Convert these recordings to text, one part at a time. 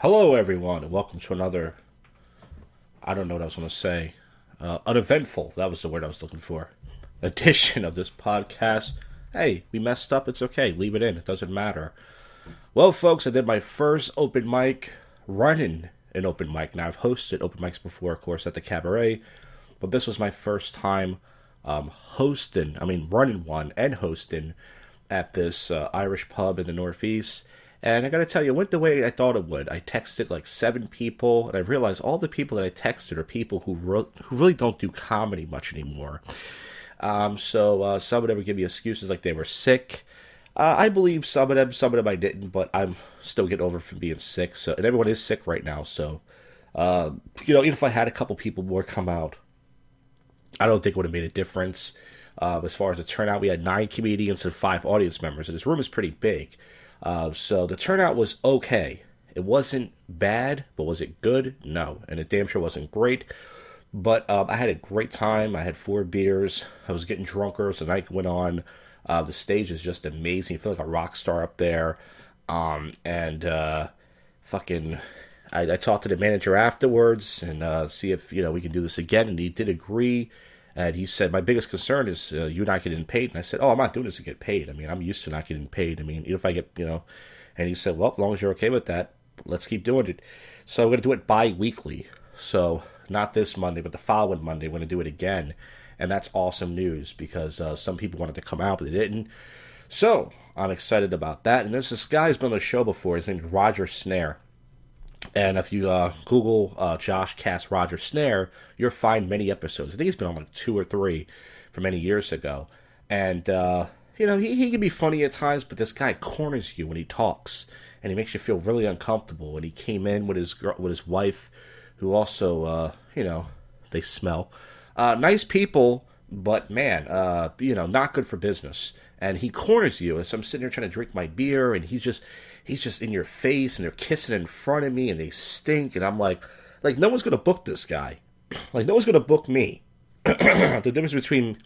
Hello, everyone, and welcome to another. I don't know what I was going to say. Uh, uneventful. That was the word I was looking for. Edition of this podcast. Hey, we messed up. It's okay. Leave it in. It doesn't matter. Well, folks, I did my first open mic running an open mic. Now, I've hosted open mics before, of course, at the cabaret, but this was my first time um, hosting, I mean, running one and hosting at this uh, Irish pub in the Northeast. And I gotta tell you, it went the way I thought it would. I texted like seven people, and I realized all the people that I texted are people who, re- who really don't do comedy much anymore. Um, so uh, some of them would give me excuses like they were sick. Uh, I believe some of them, some of them I didn't, but I'm still getting over from being sick. So, and everyone is sick right now. So, uh, you know, even if I had a couple people more come out, I don't think it would have made a difference. Uh, as far as the turnout, we had nine comedians and five audience members, and this room is pretty big. Uh, so the turnout was okay. It wasn't bad, but was it good? No, and it damn sure wasn't great. But um, I had a great time. I had four beers. I was getting drunker as the night went on. Uh, the stage is just amazing. You feel like a rock star up there. Um, and uh, fucking, I, I, talked to the manager afterwards and uh, see if you know we can do this again. And he did agree. And he said, My biggest concern is uh, you not getting paid. And I said, Oh, I'm not doing this to get paid. I mean, I'm used to not getting paid. I mean, if I get, you know. And he said, Well, as long as you're okay with that, let's keep doing it. So I'm going to do it bi weekly. So not this Monday, but the following Monday, we're going to do it again. And that's awesome news because uh, some people wanted to come out, but they didn't. So I'm excited about that. And there's this guy who's been on the show before. His name's Roger Snare. And if you uh, Google uh, Josh Cast Roger Snare, you'll find many episodes. I think he's been on like two or three for many years ago. And, uh, you know, he, he can be funny at times, but this guy corners you when he talks. And he makes you feel really uncomfortable. And he came in with his girl, with his wife, who also, uh, you know, they smell. Uh, nice people, but man, uh, you know, not good for business. And he corners you. And so I'm sitting there trying to drink my beer, and he's just he's just in your face and they're kissing in front of me and they stink and I'm like like no one's gonna book this guy. like no one's gonna book me. the difference between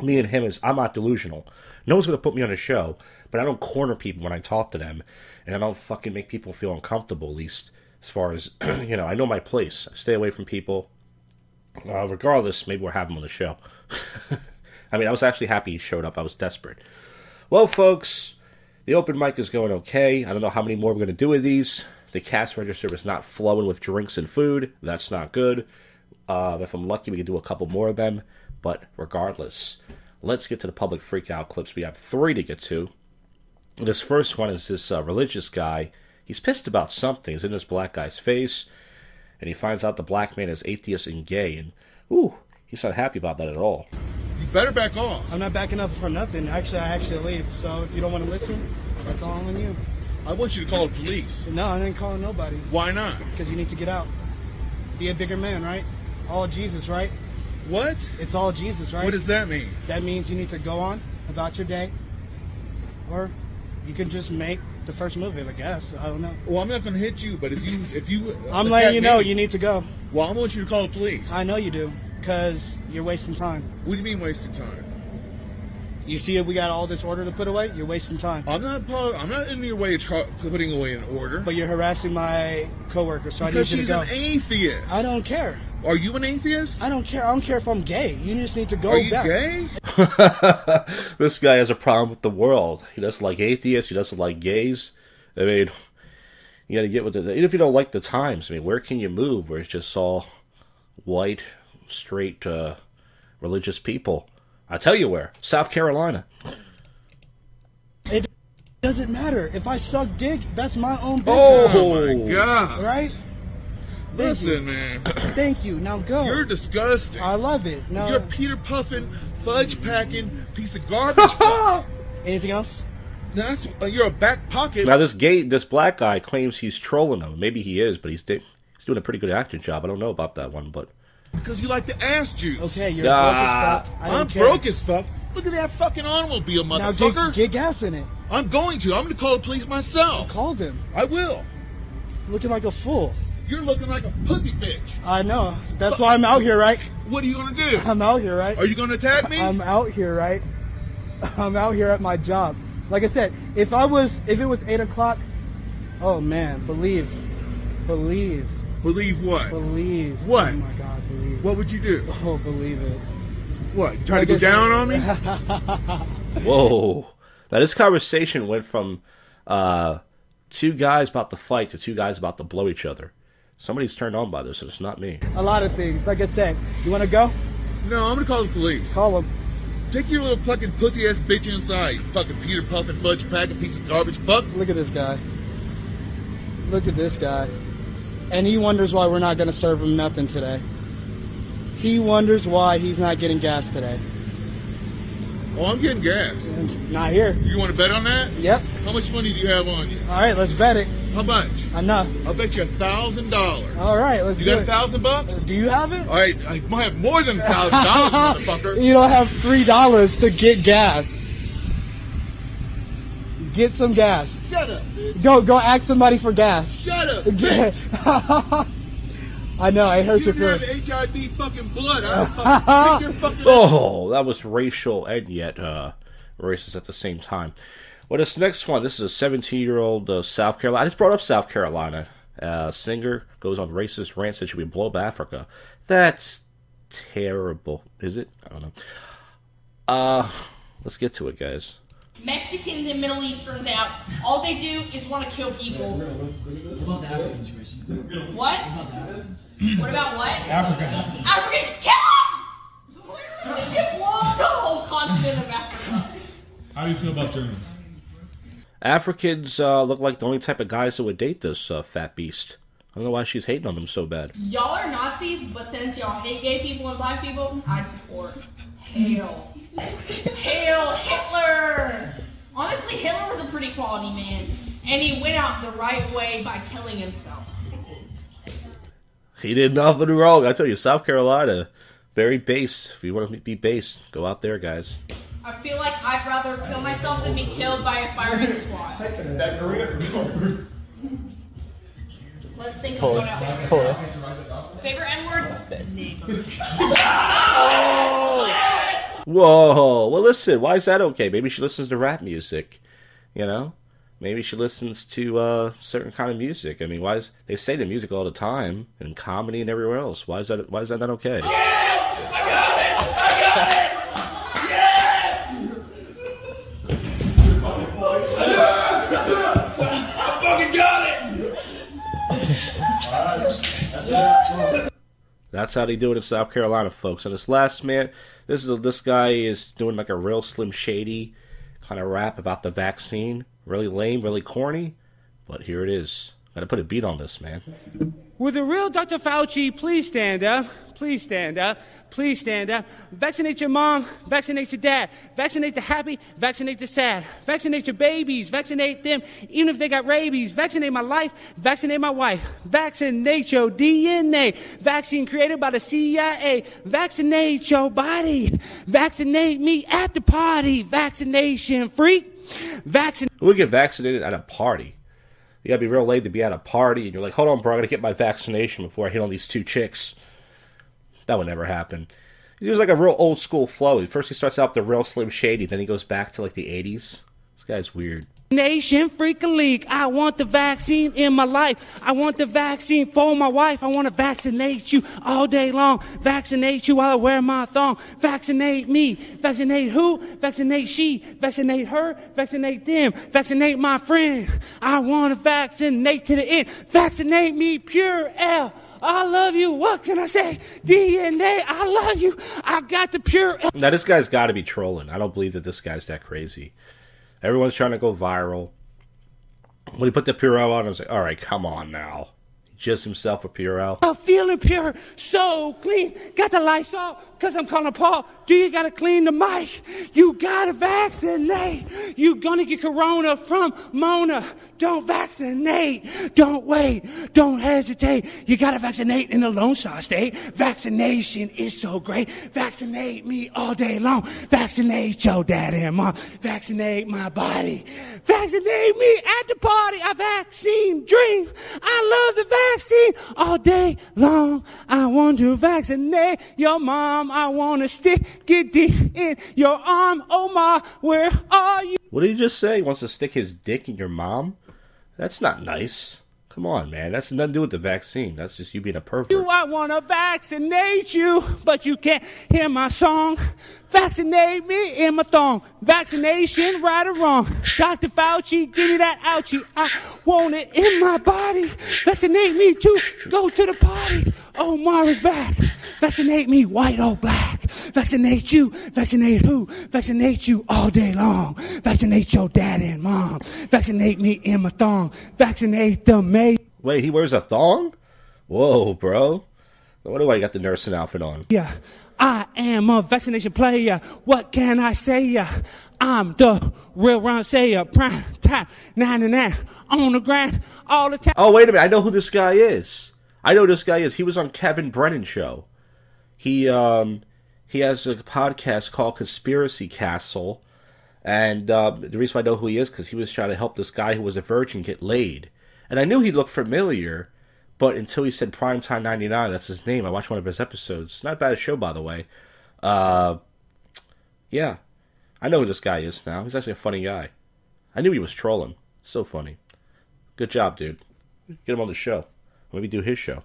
me and him is I'm not delusional. No one's gonna put me on a show, but I don't corner people when I talk to them, and I don't fucking make people feel uncomfortable. At least as far as you know, I know my place. I stay away from people. Uh, regardless, maybe we'll have him on the show. I mean, I was actually happy he showed up. I was desperate. Well, folks, the open mic is going okay. I don't know how many more we're going to do with these. The cash register is not flowing with drinks and food. That's not good. Uh, if I'm lucky, we can do a couple more of them. But regardless, let's get to the public freakout clips. We have three to get to. This first one is this uh, religious guy. He's pissed about something. He's in this black guy's face, and he finds out the black man is atheist and gay. And ooh, he's not happy about that at all better back off. I'm not backing up for nothing. Actually, I actually leave. So if you don't want to listen, that's all on you. I want you to call the police. No, I ain't calling nobody. Why not? Because you need to get out. Be a bigger man, right? All Jesus, right? What? It's all Jesus, right? What does that mean? That means you need to go on about your day, or you can just make the first move. I guess I don't know. Well, I'm not going to hit you, but if you if you, I'm letting you know you need to go. Well, I want you to call the police. I know you do because you're wasting time. What do you mean wasting time? You see, if we got all this order to put away, you're wasting time. I'm not. I'm not in your way of putting away an order. But you're harassing my coworker, so because I need you to go. Because she's an atheist. I don't care. Are you an atheist? I don't care. I don't care if I'm gay. You just need to go Are you back. gay? this guy has a problem with the world. He doesn't like atheists. He doesn't like gays. I mean, you got to get with it. Even if you don't like the times, I mean, where can you move where it's just all white, straight uh, religious people. I tell you where, South Carolina. It doesn't matter if I suck dick. That's my own business. Oh my god! Right? Listen, man. Thank you. Now go. You're disgusting. I love it. Now you're Peter Puffin, fudge packing piece of garbage. Anything else? That's uh, you're a back pocket. Now this gay, this black guy claims he's trolling him. Maybe he is, but he's he's doing a pretty good acting job. I don't know about that one, but because you like the ass juice. Okay, you're broke as fuck. I am broke as fuck. Look at that fucking automobile, motherfucker. Now get, get gas in it. I'm going to. I'm going to call the police myself. Call them. I will. Looking like a fool. You're looking like a pussy bitch. I know. That's why I'm out here, right? What are you going to do? I'm out here, right? Are you going to attack me? I'm out here, right? I'm out here at my job. Like I said, if I was, if it was eight o'clock, oh man, believe Believe. Believe what? Believe. What? Oh my God, believe. What would you do? Oh, believe it. What? Try Like to I go said- down on me? Whoa. Now this conversation went from uh, two guys about to fight to two guys about to blow each other. Somebody's turned on by this, and it's not me. A lot of things. Like I said, you want to go? No, I'm gonna call the police. Call him. Take your little fucking pussy ass bitch inside. Fucking Peter Puffin fudge pack, a piece of garbage. Fuck. Look at this guy. Look at this guy. And he wonders why we're not going to serve him nothing today. He wonders why he's not getting gas today. Oh, I'm getting gas. Not here. You want to bet on that? Yep. How much money do you have on you? All right, let's bet it. How much? Enough. I'll bet you a thousand dollars. All right, let's You do got a thousand bucks? Do you have it? All right, I might have more than a thousand dollars, motherfucker. You don't have three dollars to get gas. Get some gas. Shut up. bitch. Go, go ask somebody for gas. Shut up. bitch. I know, I hurt You your have feelings. HIV fucking blood. I'll fucking your fucking Oh, that was racial and yet uh, racist at the same time. Well, this next one, this is a 17 year old uh, South Carolina. I just brought up South Carolina. Uh, singer goes on racist rant said she would blow up Africa. That's terrible. Is it? I don't know. Uh, let's get to it, guys. Mexicans and Middle Easterns out. All they do is want to kill people. What? What about what? Africans. Africans, kill them! Literally, we should blow up the whole continent of Africa. How do you feel about Germans? Africans uh, look like the only type of guys that would date this uh, fat beast. I don't know why she's hating on them so bad. Y'all are Nazis, but since y'all hate gay people and black people, I support. Hail. Hail Hitler! Honestly, Hitler was a pretty quality man, and he went out the right way by killing himself. He did nothing wrong. I tell you, South Carolina, very base. If you want to be base, go out there, guys. I feel like I'd rather kill myself than be killed by a firing squad. Let's think of going out. Favorite N word? Neighbor. Oh! Whoa. Well, listen. Why is that okay? Maybe she listens to rap music. You know, maybe she listens to uh, certain kind of music. I mean, why is they say the music all the time in comedy and everywhere else? Why is that? Why is that not okay? That's how they do it in South Carolina, folks. And this last man, this is this guy is doing like a real slim shady kind of rap about the vaccine. Really lame, really corny, but here it is. Gotta put a beat on this, man. Will the real Dr. Fauci please stand up? Please stand up. Please stand up. Vaccinate your mom. Vaccinate your dad. Vaccinate the happy. Vaccinate the sad. Vaccinate your babies. Vaccinate them, even if they got rabies. Vaccinate my life. Vaccinate my wife. Vaccinate your DNA. Vaccine created by the CIA. Vaccinate your body. Vaccinate me at the party. Vaccination freak. Vaccinate. We get vaccinated at a party. You gotta be real late to be at a party, and you're like, "Hold on, bro, I gotta get my vaccination before I hit on these two chicks." That would never happen. He was like a real old school flow. First, he starts out with the real slim shady, then he goes back to like the '80s. This guy's weird. Nation Freak a League. I want the vaccine in my life. I want the vaccine for my wife. I want to vaccinate you all day long. Vaccinate you while I wear my thong. Vaccinate me. Vaccinate who? Vaccinate she. Vaccinate her. Vaccinate them. Vaccinate my friend. I want to vaccinate to the end. Vaccinate me, Purell. I love you. What can I say? DNA. I love you. I got the Purell. Now this guy's got to be trolling. I don't believe that this guy's that crazy. Everyone's trying to go viral. When he put the Purell on, I was like, "All right, come on now." Just himself a Purell. I'm feeling pure, so clean. Got the Lysol, cause I'm calling Paul. Do you gotta clean the mic? You gotta vaccinate. You gonna get corona from Mona. Don't vaccinate. Don't wait. Don't hesitate. You gotta vaccinate in the Lone Star State. Vaccination is so great. Vaccinate me all day long. Vaccinate your dad and mom. Vaccinate my body. Vaccinate me at the party. A vaccine dream. I love the vaccine all day long. I want to vaccinate your mom. I want to stick it deep in your arm. Oh my, where are you? What did he just say? He wants to stick his dick in your mom? That's not nice. Come on, man. That's nothing to do with the vaccine. That's just you being a pervert. Do I wanna vaccinate you, but you can't hear my song. Vaccinate me in my thong. Vaccination, right or wrong. Dr. Fauci, give me that ouchie. I want it in my body. Vaccinate me too. go to the party. Omar is back. Vaccinate me, white or black. Vaccinate you. Vaccinate who? Vaccinate you all day long. Vaccinate your dad and mom. Vaccinate me in my thong. Vaccinate the maid. Wait, he wears a thong? Whoa, bro. No wonder why you got the nursing outfit on. Yeah, I am a vaccination player. What can I say? I'm the real Ron Sayer. Prime time, 99 on the grind all the time. Oh, wait a minute. I know who this guy is. I know this guy is. He was on Kevin Brennan show. He um he has a podcast called Conspiracy Castle, and uh, the reason why I know who he is because he was trying to help this guy who was a virgin get laid, and I knew he looked familiar, but until he said Primetime '99, that's his name. I watched one of his episodes. Not a bad show, by the way. Uh, yeah, I know who this guy is now. He's actually a funny guy. I knew he was trolling. So funny. Good job, dude. Get him on the show. Maybe do his show.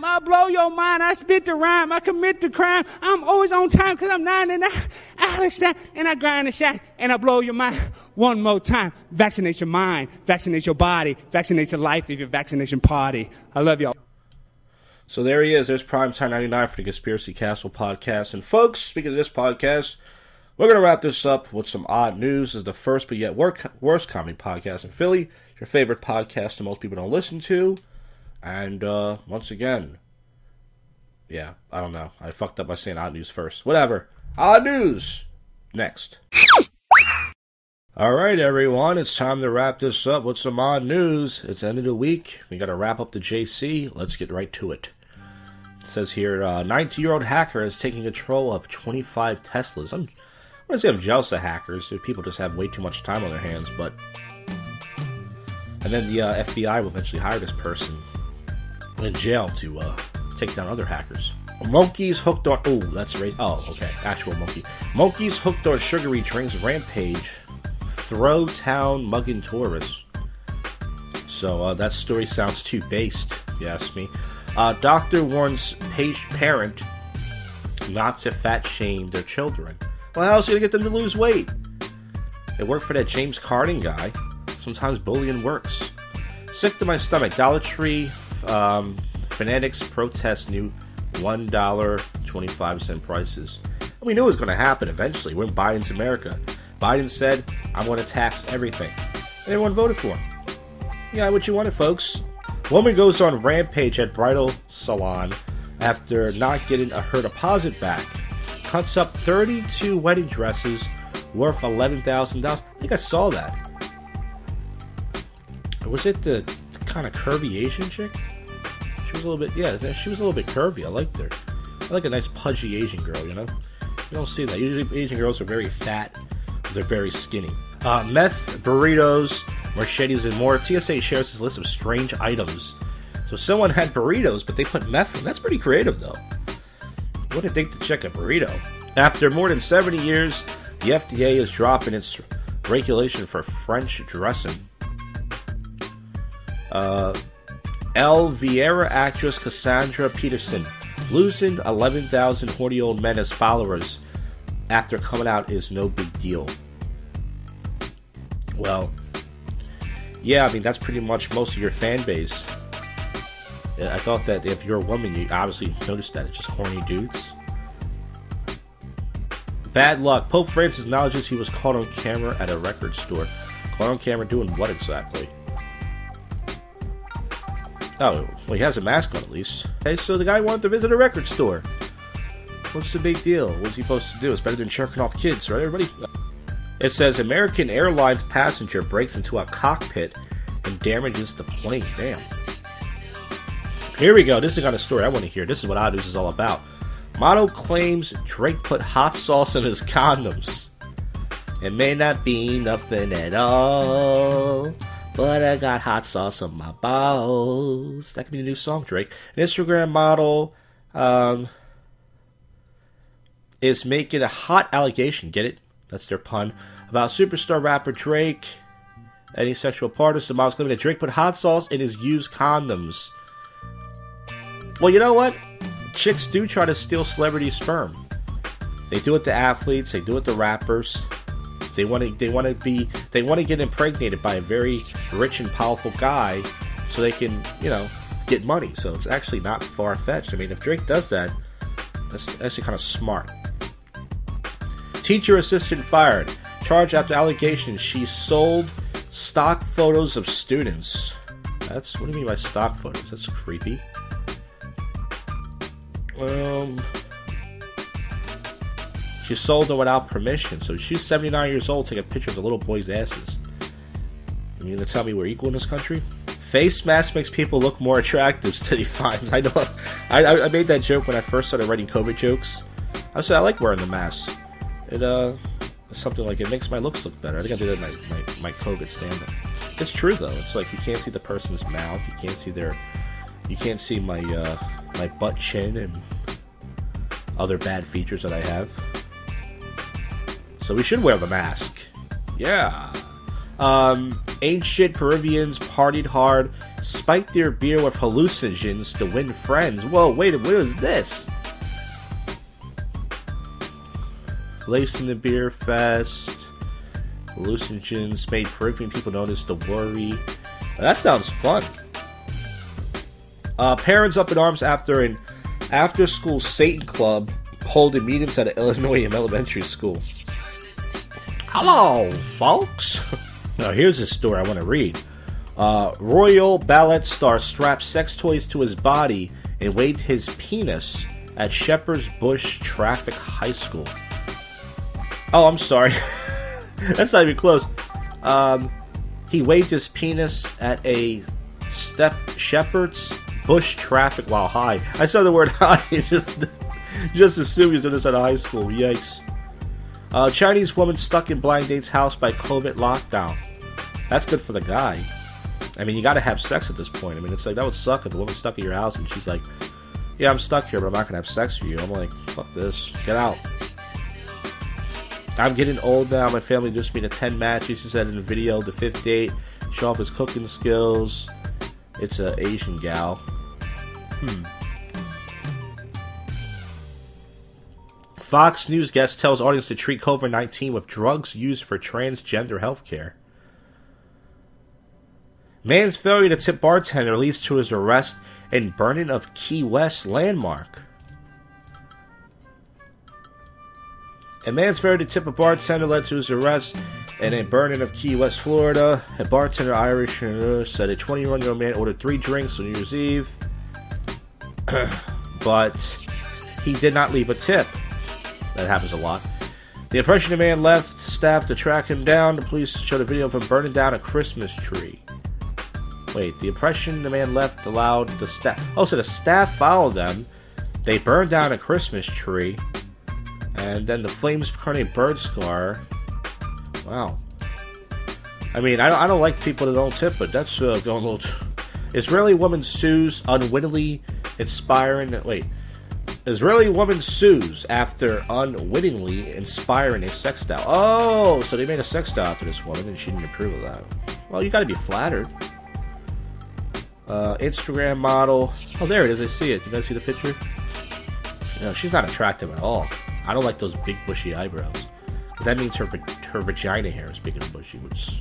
Time. I blow your mind. I spit the rhyme. I commit the crime. I'm always on time because I'm 99. Alex that, and I grind and shine and I blow your mind. One more time. Vaccinate your mind. Vaccinate your body. Vaccinate your life if you're vaccination party. I love y'all. So there he is. There's Primetime 99 for the Conspiracy Castle podcast. And folks, speaking of this podcast, we're going to wrap this up with some odd news. This is the first but yet worst comedy podcast in Philly. Your favorite podcast that most people don't listen to. And uh, once again, yeah, I don't know. I fucked up by saying odd news first. Whatever. Odd news. Next. All right, everyone, it's time to wrap this up with some odd news. It's the end of the week. We got to wrap up the JC. Let's get right to it. It says here, 19 year old hacker is taking control of 25 Teslas. I'm, I want to say I'm jealous of hackers. People just have way too much time on their hands, but. And then the uh, FBI will eventually hire this person in jail to uh, take down other hackers. Monkeys hooked on. Oh, that's right. Oh, okay. Actual monkey. Monkeys hooked on sugary drinks rampage. Throw town mugging tourists. So uh, that story sounds too based, you ask me. Uh, doctor warns page parent not to fat shame their children. Well, how's he gonna get them to lose weight? It worked for that James Corden guy. Sometimes bullying works. Sick to my stomach. Dollar Tree um, fanatics protest new one dollar twenty five cent prices. And we knew it was going to happen eventually. We're in Biden's America. Biden said, "I'm going to tax everything," and everyone voted for him. Yeah, what you wanted, folks. Woman goes on rampage at bridal salon after not getting a her deposit back. Cuts up 32 wedding dresses worth $11,000. I think I saw that. Was it the kind of curvy Asian chick? She was a little bit, yeah, she was a little bit curvy. I liked her. I like a nice pudgy Asian girl, you know? You don't see that. Usually Asian girls are very fat, they're very skinny. Uh, meth, burritos, machetes, and more. TSA shares this list of strange items. So someone had burritos, but they put meth in. That's pretty creative, though. What did think to check a burrito? After more than 70 years, the FDA is dropping its regulation for French dressing. Uh, Elvira actress Cassandra Peterson losing 11,000 horny old men as followers after coming out is no big deal. Well, yeah, I mean, that's pretty much most of your fan base. I thought that if you're a woman, you obviously noticed that it's just horny dudes. Bad luck. Pope Francis acknowledges he was caught on camera at a record store. Caught on camera doing what exactly? Oh, well, he has a mask on at least. Okay, so the guy wanted to visit a record store. What's the big deal? What's he supposed to do? It's better than jerking off kids, right, everybody? It says American Airlines passenger breaks into a cockpit and damages the plane. Damn. Here we go. This is the kind of story I want to hear. This is what Odd News is all about. Model claims Drake put hot sauce in his condoms. It may not be nothing at all, but I got hot sauce on my balls. That could be the new song, Drake. An Instagram model um, is making a hot allegation. Get it? That's their pun about superstar rapper Drake. any sexual partners. The model's claiming that Drake put hot sauce in his used condoms. Well, you know what? Chicks do try to steal celebrity sperm. They do it to athletes. They do it to rappers. They want to. They want to be. They want to get impregnated by a very rich and powerful guy, so they can, you know, get money. So it's actually not far fetched. I mean, if Drake does that, that's actually kind of smart. Teacher assistant fired. Charged after allegations she sold stock photos of students. That's what do you mean by stock photos? That's creepy. Um, she sold them without permission. So she's 79 years old taking pictures of little boys' asses. You gonna tell me we're equal in this country? Face mask makes people look more attractive, Steady finds. I know. I, I made that joke when I first started writing COVID jokes. I said I like wearing the mask. It uh, something like it makes my looks look better. I think I did that in my, my, my COVID stand-up. It's true though. It's like you can't see the person's mouth. You can't see their. You can't see my uh, my butt chin and other bad features that I have. So we should wear the mask. Yeah. Um, ancient Peruvians partied hard, spiked their beer with hallucinogens to win friends. Whoa, wait, what is this? Lacing the beer fest, hallucinogens made Peruvian people notice the worry. That sounds fun. Uh, parents up in arms after an after-school Satan club holding meetings at an Illinois elementary school. Hello, folks. now, here's a story I want to read. Uh, Royal ballet star strapped sex toys to his body and waved his penis at Shepherd's Bush Traffic High School. Oh, I'm sorry. That's not even close. Um, he waved his penis at a step Shepherd's Bush Traffic while high. I saw the word high. just, just assumed he was in this at high school. Yikes. Uh, Chinese woman stuck in blind date's house by COVID lockdown. That's good for the guy. I mean, you got to have sex at this point. I mean, it's like that would suck if the woman's stuck in your house and she's like, "Yeah, I'm stuck here, but I'm not gonna have sex with you." I'm like, "Fuck this, get out." I'm getting old now. My family just made a 10 matches. She said in the video, the fifth date, show off his cooking skills. It's a Asian gal. Hmm. Fox News guest tells audience to treat COVID 19 with drugs used for transgender healthcare. Man's failure to tip bartender leads to his arrest and burning of Key West landmark. A man's failure to tip a bartender led to his arrest and a burning of Key West, Florida. A bartender, Irish, said a 21 year old man ordered three drinks on New Year's Eve, but he did not leave a tip. That happens a lot. The impression the man left staff to track him down. The police showed a video of him burning down a Christmas tree. Wait, the impression the man left allowed the staff. Oh, so the staff followed them. They burned down a Christmas tree, and then the flames became a bird scar. Wow. I mean, I don't, I don't like people that don't tip, but that's uh, going a little. T- Israeli woman sues unwittingly inspiring. Wait. Israeli woman sues after unwittingly inspiring a sex doll. Oh, so they made a sex doll after this woman and she didn't approve of that. Well, you gotta be flattered. Uh, Instagram model. Oh, there it is. I see it. You guys see the picture? No, she's not attractive at all. I don't like those big bushy eyebrows. Because that means her, her vagina hair is big and bushy, which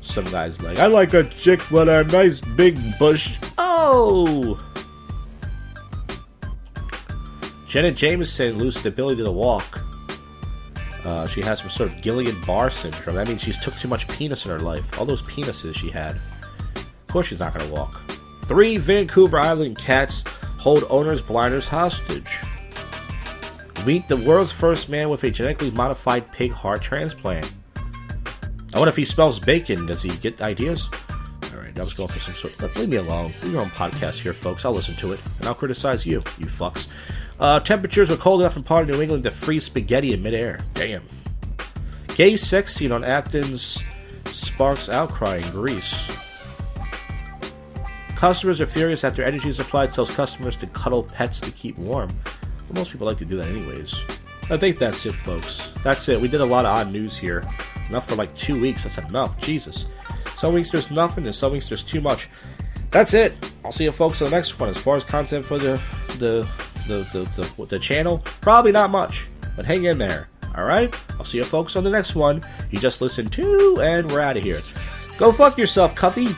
some guys like. I like a chick with a nice big bush. Oh! Janet Jameson loses the ability to walk. Uh, she has some sort of Guillain-Barre syndrome. That means she's took too much penis in her life. All those penises she had. Of course she's not going to walk. Three Vancouver Island cats hold owner's blinders hostage. Meet the world's first man with a genetically modified pig heart transplant. I wonder if he smells bacon. Does he get ideas? Alright, I was going for some sort of. Leave me alone. Do your own podcast here, folks. I'll listen to it, and I'll criticize you, you fucks. Uh, temperatures were cold enough in part of New England to freeze spaghetti in midair. Damn. Gay sex scene on Athens sparks outcry in Greece. Customers are furious after energy supply tells customers to cuddle pets to keep warm. Most people like to do that anyways. I think that's it, folks. That's it. We did a lot of odd news here. enough for like two weeks. That's enough. Jesus. Some weeks there's nothing, and some weeks there's too much. That's it. I'll see you folks on the next one. As far as content for the the the the, the, the channel, probably not much, but hang in there. All right. I'll see you folks on the next one. You just listened to, and we're out of here. Go fuck yourself, Cuffy.